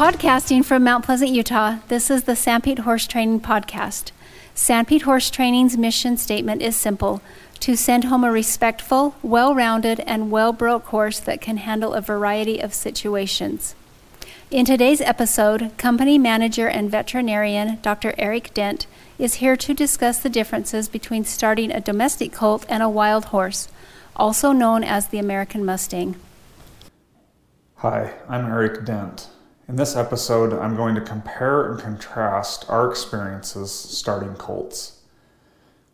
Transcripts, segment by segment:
Podcasting from Mount Pleasant, Utah, this is the Sanpete Horse Training Podcast. Sanpete Horse Training's mission statement is simple to send home a respectful, well rounded, and well broke horse that can handle a variety of situations. In today's episode, company manager and veterinarian Dr. Eric Dent is here to discuss the differences between starting a domestic colt and a wild horse, also known as the American Mustang. Hi, I'm Eric Dent. In this episode, I'm going to compare and contrast our experiences starting colts.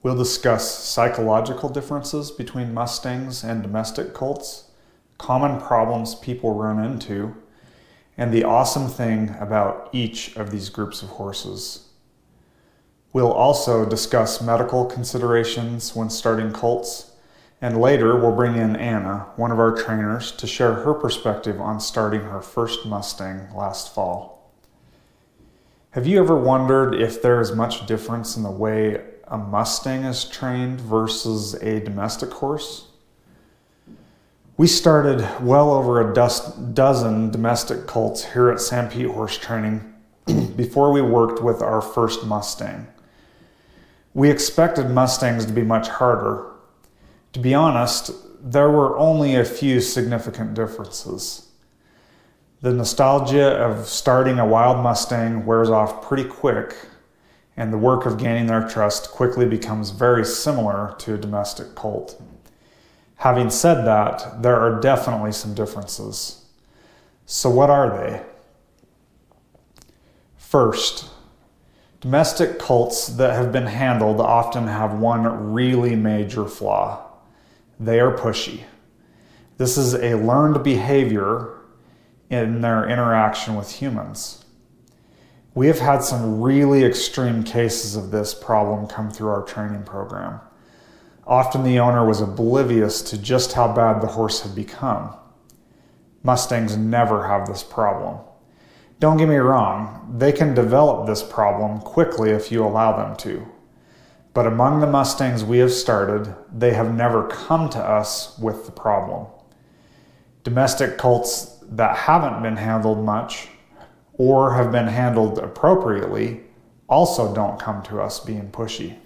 We'll discuss psychological differences between Mustangs and domestic colts, common problems people run into, and the awesome thing about each of these groups of horses. We'll also discuss medical considerations when starting colts and later, we'll bring in Anna, one of our trainers, to share her perspective on starting her first Mustang last fall. Have you ever wondered if there is much difference in the way a Mustang is trained versus a domestic horse? We started well over a dozen domestic colts here at Sanpete Horse Training before we worked with our first Mustang. We expected Mustangs to be much harder, to be honest, there were only a few significant differences. The nostalgia of starting a wild Mustang wears off pretty quick, and the work of gaining their trust quickly becomes very similar to a domestic colt. Having said that, there are definitely some differences. So, what are they? First, domestic colts that have been handled often have one really major flaw they are pushy. This is a learned behavior in their interaction with humans. We have had some really extreme cases of this problem come through our training program. Often the owner was oblivious to just how bad the horse had become. Mustangs never have this problem. Don't get me wrong, they can develop this problem quickly if you allow them to. But among the Mustangs we have started, they have never come to us with the problem. Domestic colts that haven't been handled much or have been handled appropriately also don't come to us being pushy.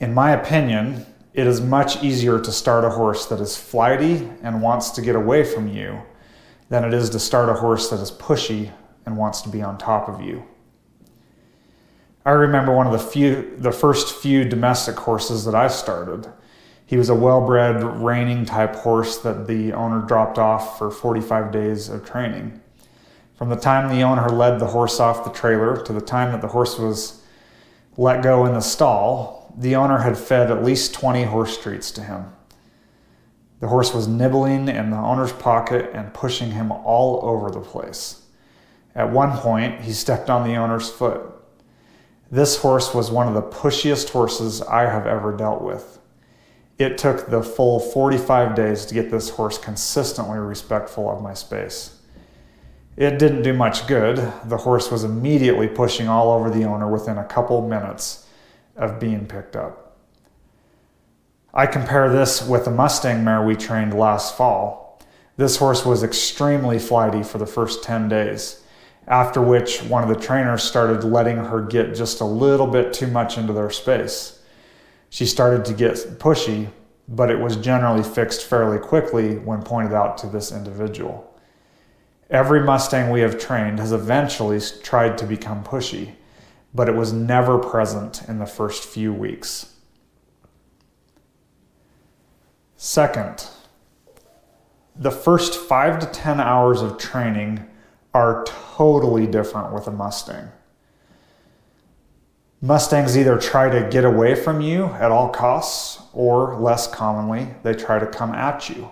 In my opinion, it is much easier to start a horse that is flighty and wants to get away from you than it is to start a horse that is pushy and wants to be on top of you. I remember one of the few, the first few domestic horses that I started. He was a well-bred reining type horse that the owner dropped off for 45 days of training. From the time the owner led the horse off the trailer to the time that the horse was let go in the stall, the owner had fed at least 20 horse treats to him. The horse was nibbling in the owner's pocket and pushing him all over the place. At one point, he stepped on the owner's foot. This horse was one of the pushiest horses I have ever dealt with. It took the full 45 days to get this horse consistently respectful of my space. It didn't do much good. The horse was immediately pushing all over the owner within a couple minutes of being picked up. I compare this with the Mustang mare we trained last fall. This horse was extremely flighty for the first 10 days after which one of the trainers started letting her get just a little bit too much into their space. She started to get pushy, but it was generally fixed fairly quickly when pointed out to this individual. Every Mustang we have trained has eventually tried to become pushy, but it was never present in the first few weeks. Second, the first five to 10 hours of training are totally different with a Mustang. Mustangs either try to get away from you at all costs, or less commonly, they try to come at you.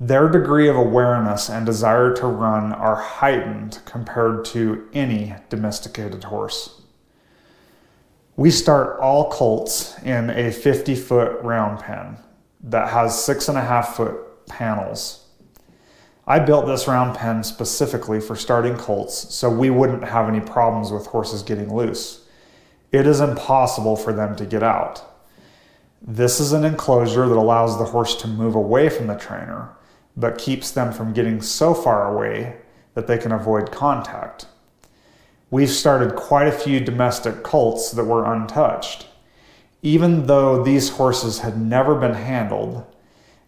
Their degree of awareness and desire to run are heightened compared to any domesticated horse. We start all colts in a 50 foot round pen that has six and a half foot panels I built this round pen specifically for starting colts so we wouldn't have any problems with horses getting loose. It is impossible for them to get out. This is an enclosure that allows the horse to move away from the trainer, but keeps them from getting so far away that they can avoid contact. We've started quite a few domestic colts that were untouched. Even though these horses had never been handled,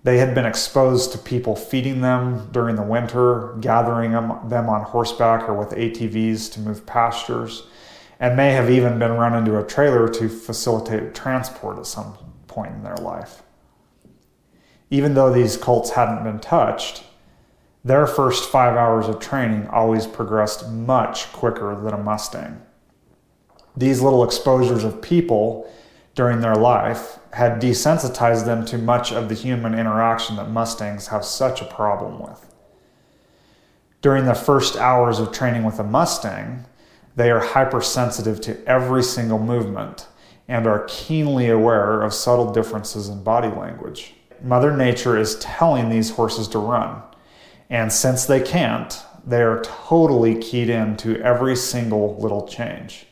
they had been exposed to people feeding them during the winter, gathering them on horseback or with ATVs to move pastures, and may have even been run into a trailer to facilitate transport at some point in their life. Even though these colts hadn't been touched, their first five hours of training always progressed much quicker than a Mustang. These little exposures of people during their life had desensitized them to much of the human interaction that Mustangs have such a problem with. During the first hours of training with a Mustang, they are hypersensitive to every single movement and are keenly aware of subtle differences in body language. Mother Nature is telling these horses to run, and since they can't, they are totally keyed in to every single little change.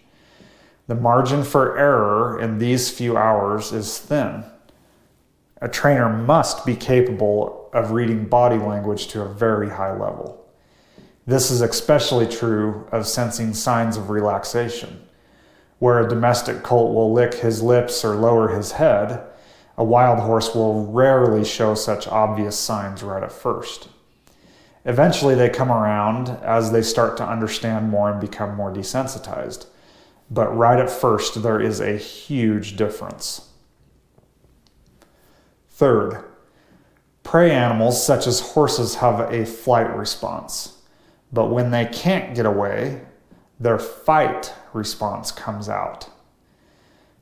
The margin for error in these few hours is thin. A trainer must be capable of reading body language to a very high level. This is especially true of sensing signs of relaxation. Where a domestic colt will lick his lips or lower his head, a wild horse will rarely show such obvious signs right at first. Eventually, they come around as they start to understand more and become more desensitized but right at first, there is a huge difference. Third, prey animals such as horses have a flight response, but when they can't get away, their fight response comes out.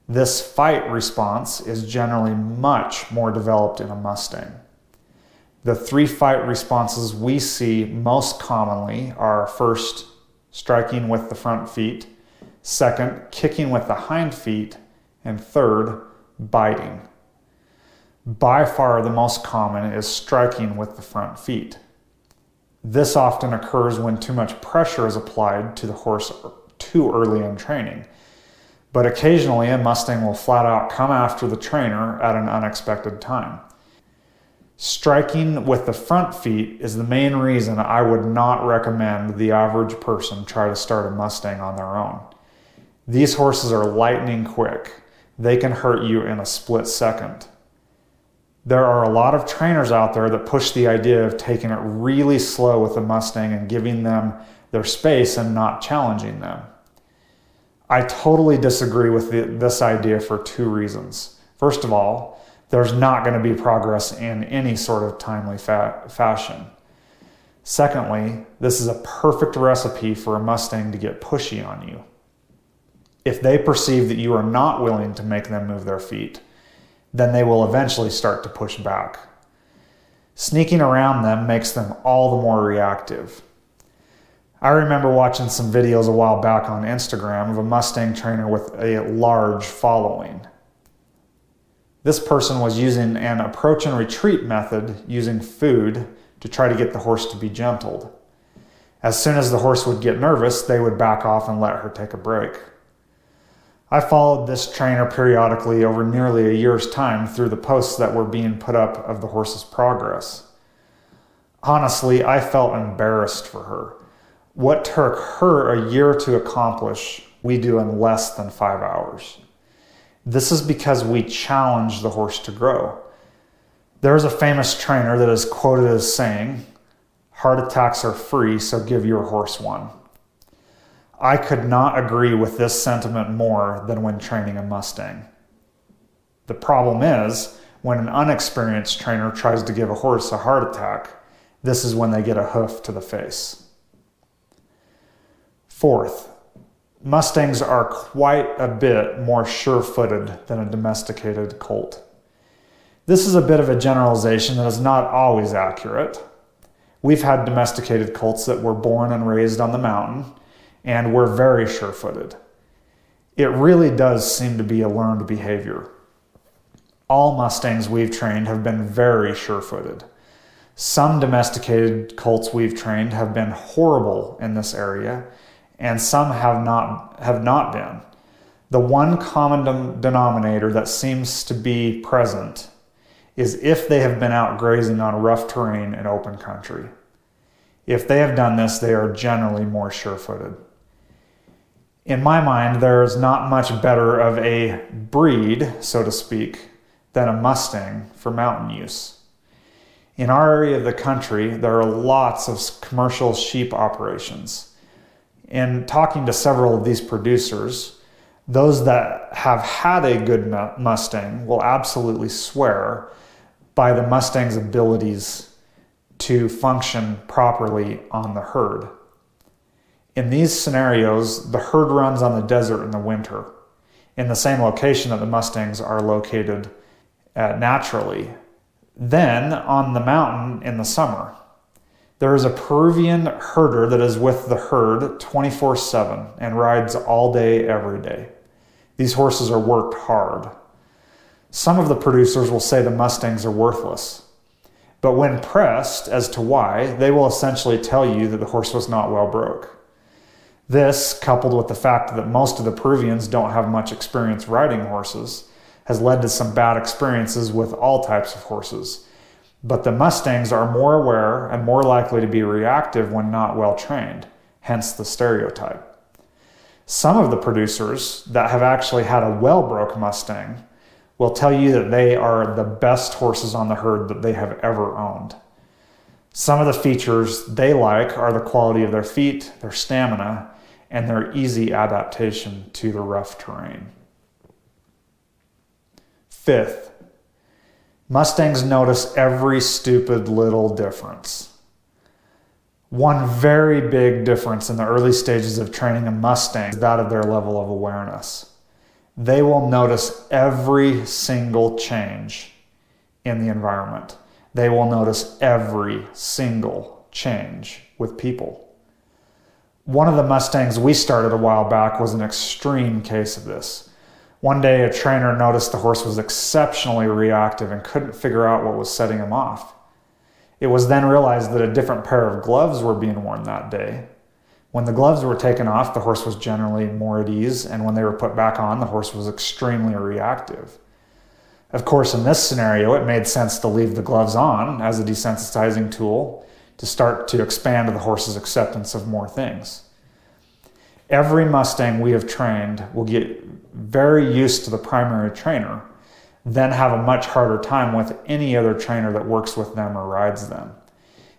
This fight response is generally much more developed in a Mustang. The three fight responses we see most commonly are first, striking with the front feet Second, kicking with the hind feet. And third, biting. By far the most common is striking with the front feet. This often occurs when too much pressure is applied to the horse er, too early in training. But occasionally, a Mustang will flat out come after the trainer at an unexpected time. Striking with the front feet is the main reason I would not recommend the average person try to start a Mustang on their own. These horses are lightning quick. They can hurt you in a split second. There are a lot of trainers out there that push the idea of taking it really slow with the Mustang and giving them their space and not challenging them. I totally disagree with the, this idea for two reasons. First of all, there's not going to be progress in any sort of timely fa- fashion. Secondly, this is a perfect recipe for a Mustang to get pushy on you if they perceive that you are not willing to make them move their feet, then they will eventually start to push back. Sneaking around them makes them all the more reactive. I remember watching some videos a while back on Instagram of a Mustang trainer with a large following. This person was using an approach and retreat method using food to try to get the horse to be gentled. As soon as the horse would get nervous, they would back off and let her take a break. I followed this trainer periodically over nearly a year's time through the posts that were being put up of the horse's progress. Honestly, I felt embarrassed for her. What took her a year to accomplish, we do in less than five hours. This is because we challenge the horse to grow. There's a famous trainer that is quoted as saying, Heart attacks are free, so give your horse one. I could not agree with this sentiment more than when training a Mustang. The problem is, when an unexperienced trainer tries to give a horse a heart attack, this is when they get a hoof to the face. Fourth, Mustangs are quite a bit more sure footed than a domesticated colt. This is a bit of a generalization that is not always accurate. We've had domesticated colts that were born and raised on the mountain and we're very sure footed. It really does seem to be a learned behavior. All Mustangs we've trained have been very sure footed. Some domesticated colts we've trained have been horrible in this area, and some have not, have not been. The one common denominator that seems to be present is if they have been out grazing on rough terrain and open country. If they have done this, they are generally more sure footed. In my mind, there's not much better of a breed, so to speak, than a Mustang for mountain use. In our area of the country, there are lots of commercial sheep operations. In talking to several of these producers, those that have had a good Mustang will absolutely swear by the Mustang's abilities to function properly on the herd. In these scenarios, the herd runs on the desert in the winter, in the same location that the Mustangs are located uh, naturally. Then on the mountain in the summer, there is a Peruvian herder that is with the herd 24 7 and rides all day, every day. These horses are worked hard. Some of the producers will say the Mustangs are worthless. But when pressed as to why, they will essentially tell you that the horse was not well broke. This, coupled with the fact that most of the Peruvians don't have much experience riding horses, has led to some bad experiences with all types of horses. But the Mustangs are more aware and more likely to be reactive when not well trained, hence the stereotype. Some of the producers that have actually had a well broke Mustang will tell you that they are the best horses on the herd that they have ever owned. Some of the features they like are the quality of their feet, their stamina, and their easy adaptation to the rough terrain. Fifth, Mustangs notice every stupid little difference. One very big difference in the early stages of training a Mustang is that of their level of awareness. They will notice every single change in the environment. They will notice every single change with people. One of the Mustangs we started a while back was an extreme case of this. One day, a trainer noticed the horse was exceptionally reactive and couldn't figure out what was setting him off. It was then realized that a different pair of gloves were being worn that day. When the gloves were taken off, the horse was generally more at ease, and when they were put back on, the horse was extremely reactive. Of course, in this scenario, it made sense to leave the gloves on as a desensitizing tool to start to expand the horse's acceptance of more things. Every Mustang we have trained will get very used to the primary trainer, then have a much harder time with any other trainer that works with them or rides them.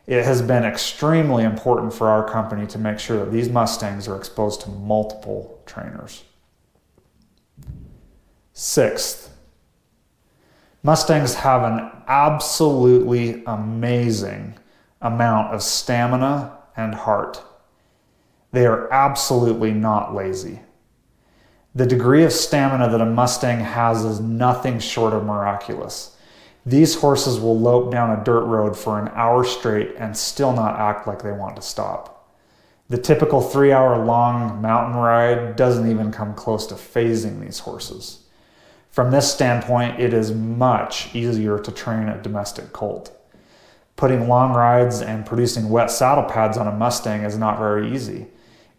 It has been extremely important for our company to make sure that these Mustangs are exposed to multiple trainers. Sixth, Mustangs have an absolutely amazing amount of stamina and heart. They are absolutely not lazy. The degree of stamina that a Mustang has is nothing short of miraculous. These horses will lope down a dirt road for an hour straight and still not act like they want to stop. The typical three hour long mountain ride doesn't even come close to fazing these horses. From this standpoint, it is much easier to train a domestic colt. Putting long rides and producing wet saddle pads on a Mustang is not very easy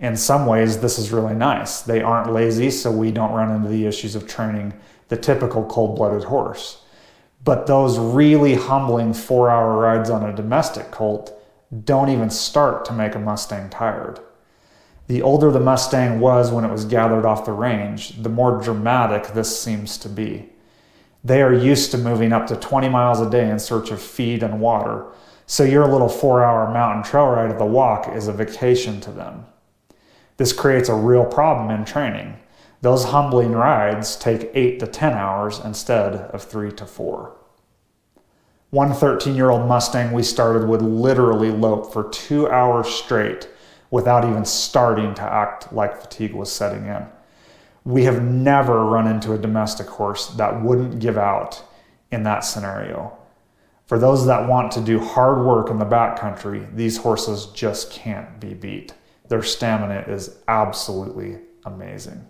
in some ways, this is really nice. They aren't lazy, so we don't run into the issues of training the typical cold blooded horse. But those really humbling four hour rides on a domestic colt don't even start to make a Mustang tired. The older the Mustang was when it was gathered off the range, the more dramatic this seems to be. They are used to moving up to 20 miles a day in search of feed and water, so your little four hour mountain trail ride of the walk is a vacation to them. This creates a real problem in training. Those humbling rides take 8 to 10 hours instead of 3 to 4. One 13 year old Mustang we started would literally lope for two hours straight without even starting to act like fatigue was setting in. We have never run into a domestic horse that wouldn't give out in that scenario. For those that want to do hard work in the backcountry, these horses just can't be beat. Their stamina is absolutely amazing.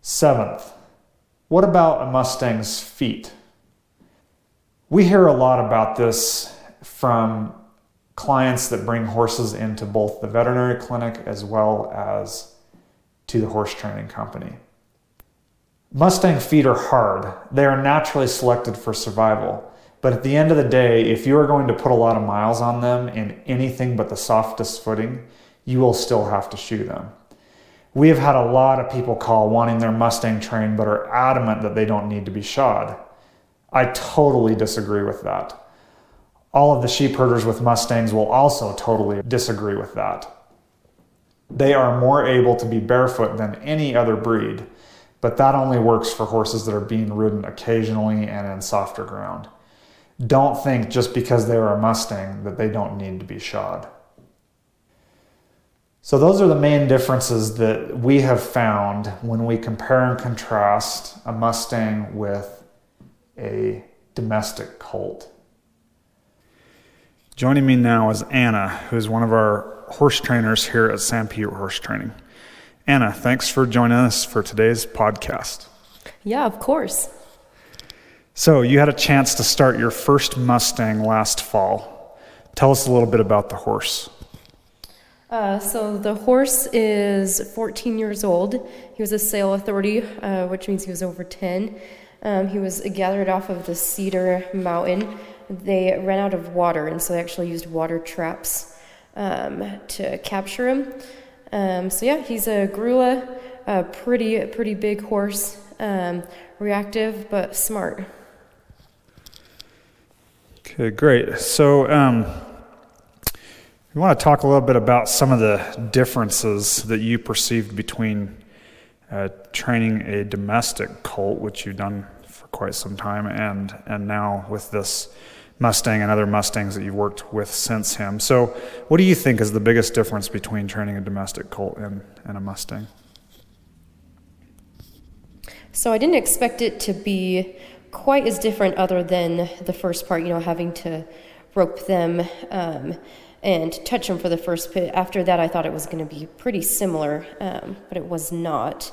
Seventh, what about a Mustang's feet? We hear a lot about this from clients that bring horses into both the veterinary clinic as well as to the horse training company. Mustang feet are hard. They are naturally selected for survival But at the end of the day, if you are going to put a lot of miles on them in anything but the softest footing, you will still have to shoe them. We have had a lot of people call wanting their Mustang trained but are adamant that they don't need to be shod. I totally disagree with that. All of the sheep herders with Mustangs will also totally disagree with that. They are more able to be barefoot than any other breed, but that only works for horses that are being ridden occasionally and in softer ground. Don't think just because they are a Mustang that they don't need to be shod. So, those are the main differences that we have found when we compare and contrast a Mustang with a domestic colt. Joining me now is Anna, who is one of our horse trainers here at Sanpete Horse Training. Anna, thanks for joining us for today's podcast. Yeah, of course. So, you had a chance to start your first Mustang last fall. Tell us a little bit about the horse. Uh, so the horse is 14 years old. He was a sale authority, uh, which means he was over 10. Um, he was gathered off of the Cedar Mountain. They ran out of water, and so they actually used water traps um, to capture him. Um, so yeah, he's a Grulla, a pretty pretty big horse, um, reactive but smart. Okay, great. So um, we want to talk a little bit about some of the differences that you perceived between uh, training a domestic colt, which you've done for quite some time, and and now with this Mustang and other Mustangs that you've worked with since him. So, what do you think is the biggest difference between training a domestic colt and, and a Mustang? So, I didn't expect it to be quite as different, other than the first part, you know, having to rope them. Um, and touch them for the first pit. After that, I thought it was going to be pretty similar, um, but it was not.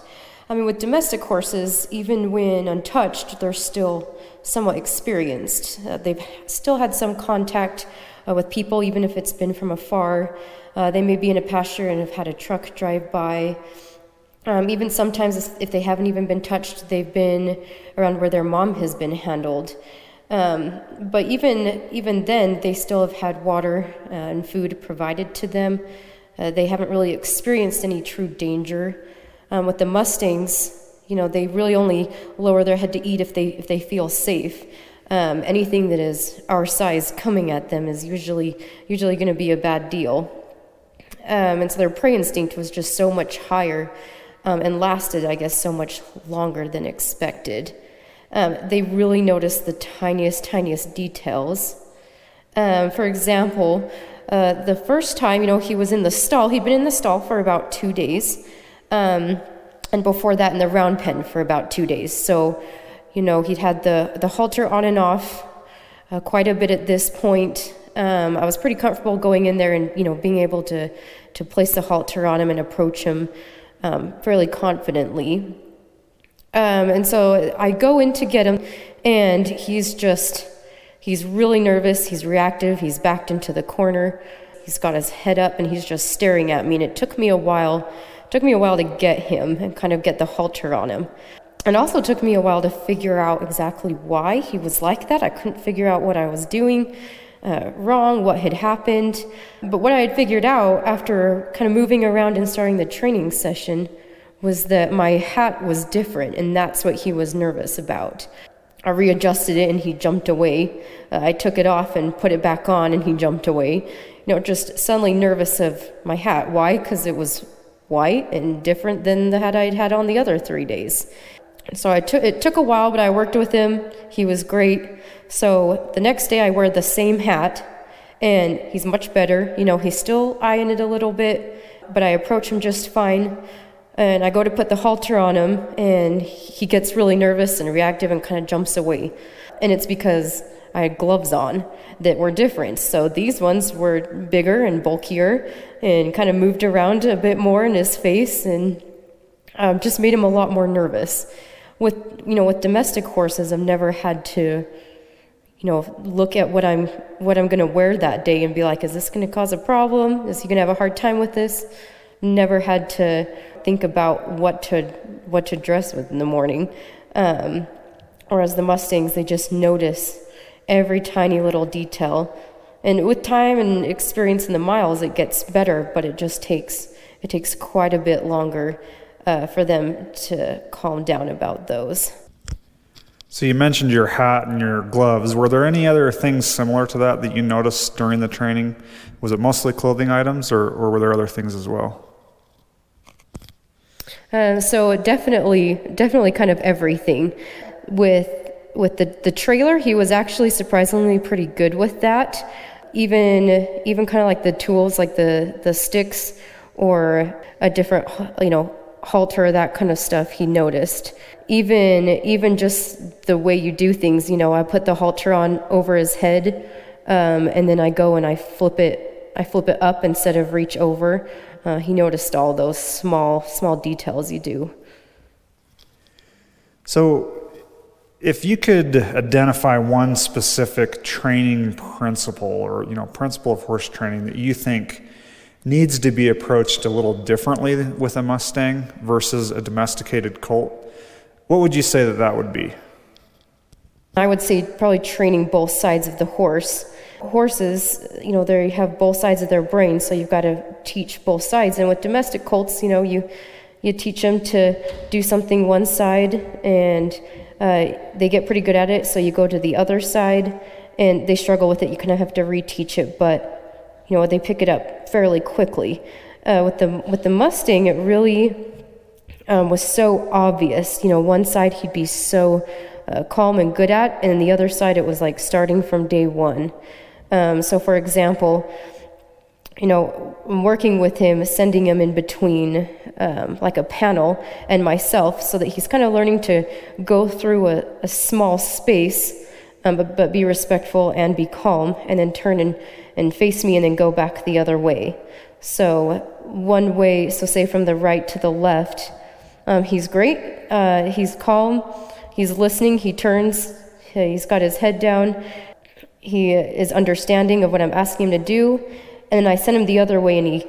I mean, with domestic horses, even when untouched, they're still somewhat experienced. Uh, they've still had some contact uh, with people, even if it's been from afar. Uh, they may be in a pasture and have had a truck drive by. Um, even sometimes, if they haven't even been touched, they've been around where their mom has been handled. Um, but even even then, they still have had water uh, and food provided to them. Uh, they haven't really experienced any true danger. Um, with the Mustangs, you know, they really only lower their head to eat if they if they feel safe. Um, anything that is our size coming at them is usually usually going to be a bad deal. Um, and so their prey instinct was just so much higher um, and lasted, I guess, so much longer than expected. Um, they really noticed the tiniest, tiniest details. Um, for example, uh, the first time, you know, he was in the stall, he'd been in the stall for about two days. Um, and before that, in the round pen for about two days. So, you know, he'd had the, the halter on and off uh, quite a bit at this point. Um, I was pretty comfortable going in there and, you know, being able to, to place the halter on him and approach him um, fairly confidently. Um, and so I go in to get him, and he's just, he's really nervous. He's reactive. He's backed into the corner. He's got his head up, and he's just staring at me. And it took me a while, took me a while to get him and kind of get the halter on him. And also took me a while to figure out exactly why he was like that. I couldn't figure out what I was doing uh, wrong, what had happened. But what I had figured out after kind of moving around and starting the training session was that my hat was different, and that's what he was nervous about. I readjusted it and he jumped away. Uh, I took it off and put it back on and he jumped away. You know, just suddenly nervous of my hat. Why? Because it was white and different than the hat I'd had on the other three days. So I took it took a while, but I worked with him. He was great. So the next day I wear the same hat and he's much better. You know, he's still eyeing it a little bit, but I approach him just fine and I go to put the halter on him, and he gets really nervous and reactive and kind of jumps away. And it's because I had gloves on that were different. So these ones were bigger and bulkier and kind of moved around a bit more in his face and um, just made him a lot more nervous. With you know, with domestic horses, I've never had to, you know, look at what I'm what I'm going to wear that day and be like, is this going to cause a problem? Is he going to have a hard time with this? Never had to think about what to what to dress with in the morning. Um, whereas the Mustangs, they just notice every tiny little detail. And with time and experience in the miles, it gets better, but it just takes it takes quite a bit longer uh, for them to calm down about those. So you mentioned your hat and your gloves. Were there any other things similar to that that you noticed during the training? Was it mostly clothing items, or, or were there other things as well? Uh, so definitely, definitely, kind of everything. With with the the trailer, he was actually surprisingly pretty good with that. Even even kind of like the tools, like the the sticks or a different, you know, halter, that kind of stuff. He noticed even even just the way you do things. You know, I put the halter on over his head, um, and then I go and I flip it. I flip it up instead of reach over. Uh, he noticed all those small small details you do. So, if you could identify one specific training principle or you know principle of horse training that you think needs to be approached a little differently with a Mustang versus a domesticated colt, what would you say that that would be? I would say probably training both sides of the horse. Horses, you know, they have both sides of their brain, so you've got to teach both sides. And with domestic colts, you know, you you teach them to do something one side, and uh, they get pretty good at it. So you go to the other side, and they struggle with it. You kind of have to reteach it, but you know, they pick it up fairly quickly. Uh, with the with the Mustang, it really um, was so obvious. You know, one side he'd be so uh, calm and good at, and the other side it was like starting from day one. Um, so, for example, you know, I'm working with him, sending him in between um, like a panel and myself, so that he's kind of learning to go through a, a small space, um, but, but be respectful and be calm, and then turn and and face me and then go back the other way. So, one way, so say from the right to the left, um, he's great. Uh, he's calm. He's listening. He turns. He's got his head down. He is understanding of what I'm asking him to do. And then I send him the other way and he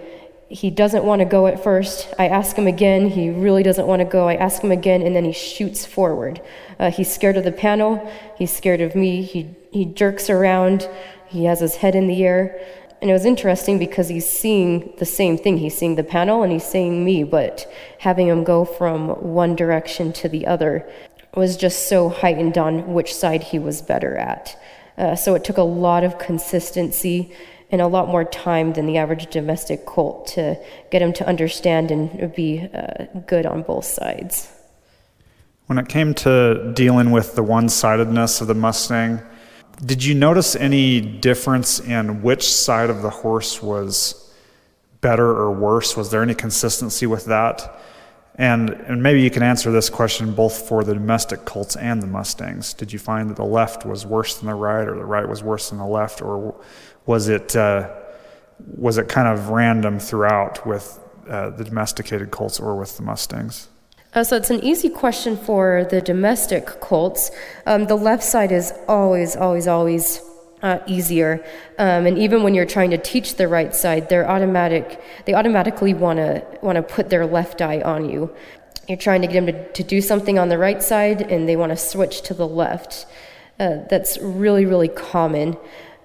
he doesn't want to go at first. I ask him again. He really doesn't want to go. I ask him again, and then he shoots forward. Uh, he's scared of the panel. He's scared of me. He he jerks around. He has his head in the air. And it was interesting because he's seeing the same thing. He's seeing the panel and he's seeing me, but having him go from one direction to the other was just so heightened on which side he was better at. Uh, so it took a lot of consistency and a lot more time than the average domestic colt to get him to understand and be uh, good on both sides. When it came to dealing with the one sidedness of the Mustang, did you notice any difference in which side of the horse was better or worse? Was there any consistency with that? And, and maybe you can answer this question both for the domestic colts and the Mustangs. Did you find that the left was worse than the right, or the right was worse than the left, or was it, uh, was it kind of random throughout with uh, the domesticated colts or with the Mustangs? Uh, so it's an easy question for the domestic colts. Um, the left side is always, always, always uh, easier, um, and even when you're trying to teach the right side, they're automatic. They automatically want to want to put their left eye on you. You're trying to get them to, to do something on the right side, and they want to switch to the left. Uh, that's really, really common.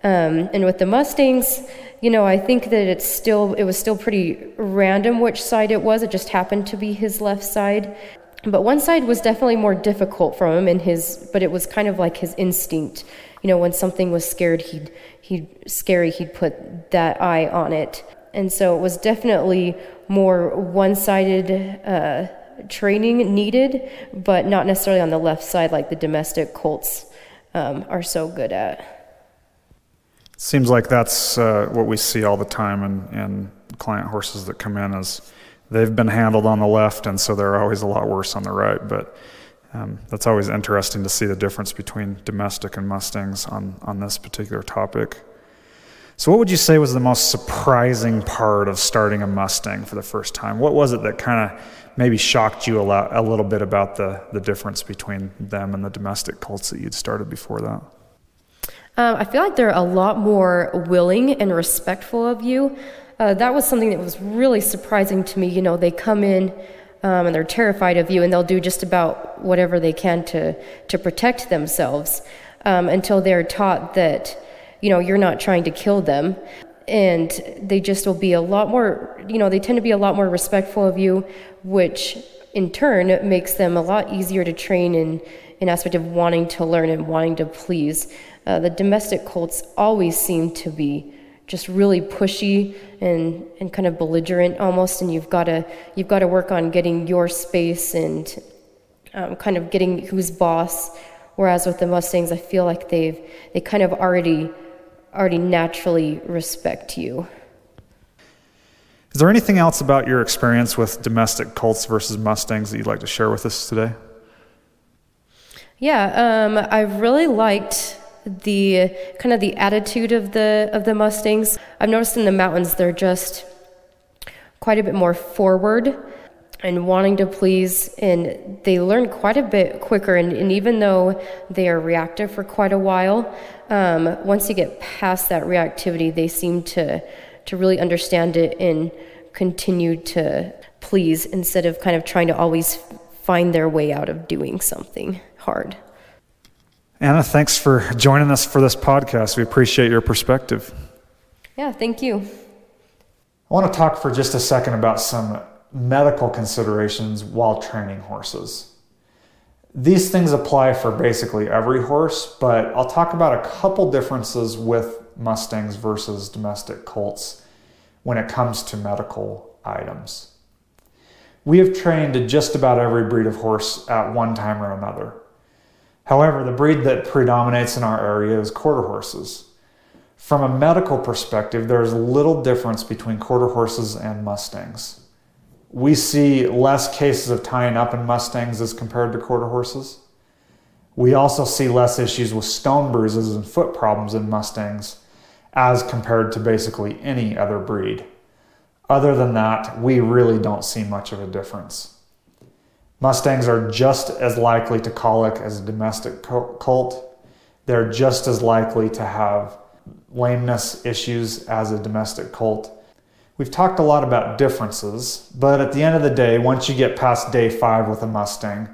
Um, and with the Mustangs, you know, I think that it's still it was still pretty random which side it was. It just happened to be his left side. But one side was definitely more difficult for him and his but it was kind of like his instinct. You know, when something was scared, he'd he'd scary, he'd put that eye on it. And so it was definitely more one-sided uh, training needed, but not necessarily on the left side like the domestic colts um, are so good at. Seems like that's uh, what we see all the time in, in client horses that come in is they've been handled on the left, and so they're always a lot worse on the right. But um, that's always interesting to see the difference between domestic and Mustangs on, on this particular topic. So, what would you say was the most surprising part of starting a Mustang for the first time? What was it that kind of maybe shocked you a, lot, a little bit about the, the difference between them and the domestic colts that you'd started before that? Um, I feel like they're a lot more willing and respectful of you. Uh, that was something that was really surprising to me. You know, they come in um, and they're terrified of you, and they'll do just about whatever they can to to protect themselves. um, until they're taught that, you know, you're not trying to kill them. And they just will be a lot more, you know, they tend to be a lot more respectful of you, which in turn makes them a lot easier to train in an aspect of wanting to learn and wanting to please. Uh, the domestic colts always seem to be just really pushy and, and kind of belligerent almost, and you've got to you've got to work on getting your space and um, kind of getting who's boss. Whereas with the Mustangs, I feel like they've they kind of already already naturally respect you. Is there anything else about your experience with domestic colts versus Mustangs that you'd like to share with us today? Yeah, um, I really liked the kind of the attitude of the of the Mustangs. I've noticed in the mountains they're just quite a bit more forward and wanting to please and they learn quite a bit quicker and, and even though they are reactive for quite a while um, once you get past that reactivity they seem to to really understand it and continue to please instead of kind of trying to always find their way out of doing something hard. Anna, thanks for joining us for this podcast. We appreciate your perspective. Yeah, thank you. I want to talk for just a second about some medical considerations while training horses. These things apply for basically every horse, but I'll talk about a couple differences with Mustangs versus domestic colts when it comes to medical items. We have trained just about every breed of horse at one time or another. However, the breed that predominates in our area is quarter horses. From a medical perspective, there's little difference between quarter horses and Mustangs. We see less cases of tying up in Mustangs as compared to quarter horses. We also see less issues with stone bruises and foot problems in Mustangs as compared to basically any other breed. Other than that, we really don't see much of a difference. Mustangs are just as likely to colic as a domestic colt. They're just as likely to have lameness issues as a domestic colt. We've talked a lot about differences, but at the end of the day, once you get past day five with a Mustang,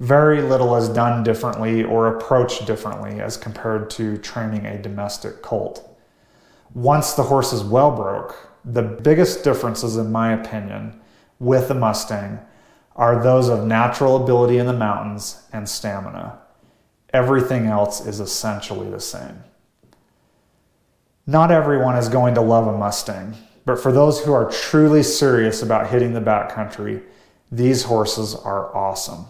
very little is done differently or approached differently as compared to training a domestic colt. Once the horse is well broke, the biggest differences, in my opinion, with a Mustang are those of natural ability in the mountains and stamina. Everything else is essentially the same. Not everyone is going to love a Mustang, but for those who are truly serious about hitting the backcountry, these horses are awesome.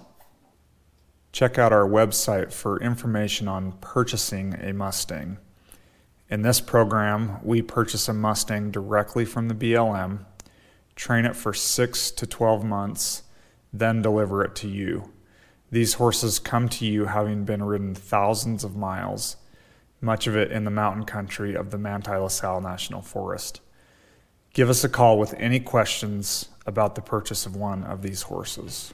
Check out our website for information on purchasing a Mustang. In this program, we purchase a Mustang directly from the BLM, train it for six to 12 months, then deliver it to you. These horses come to you having been ridden thousands of miles, much of it in the mountain country of the Manti La Sal National Forest. Give us a call with any questions about the purchase of one of these horses.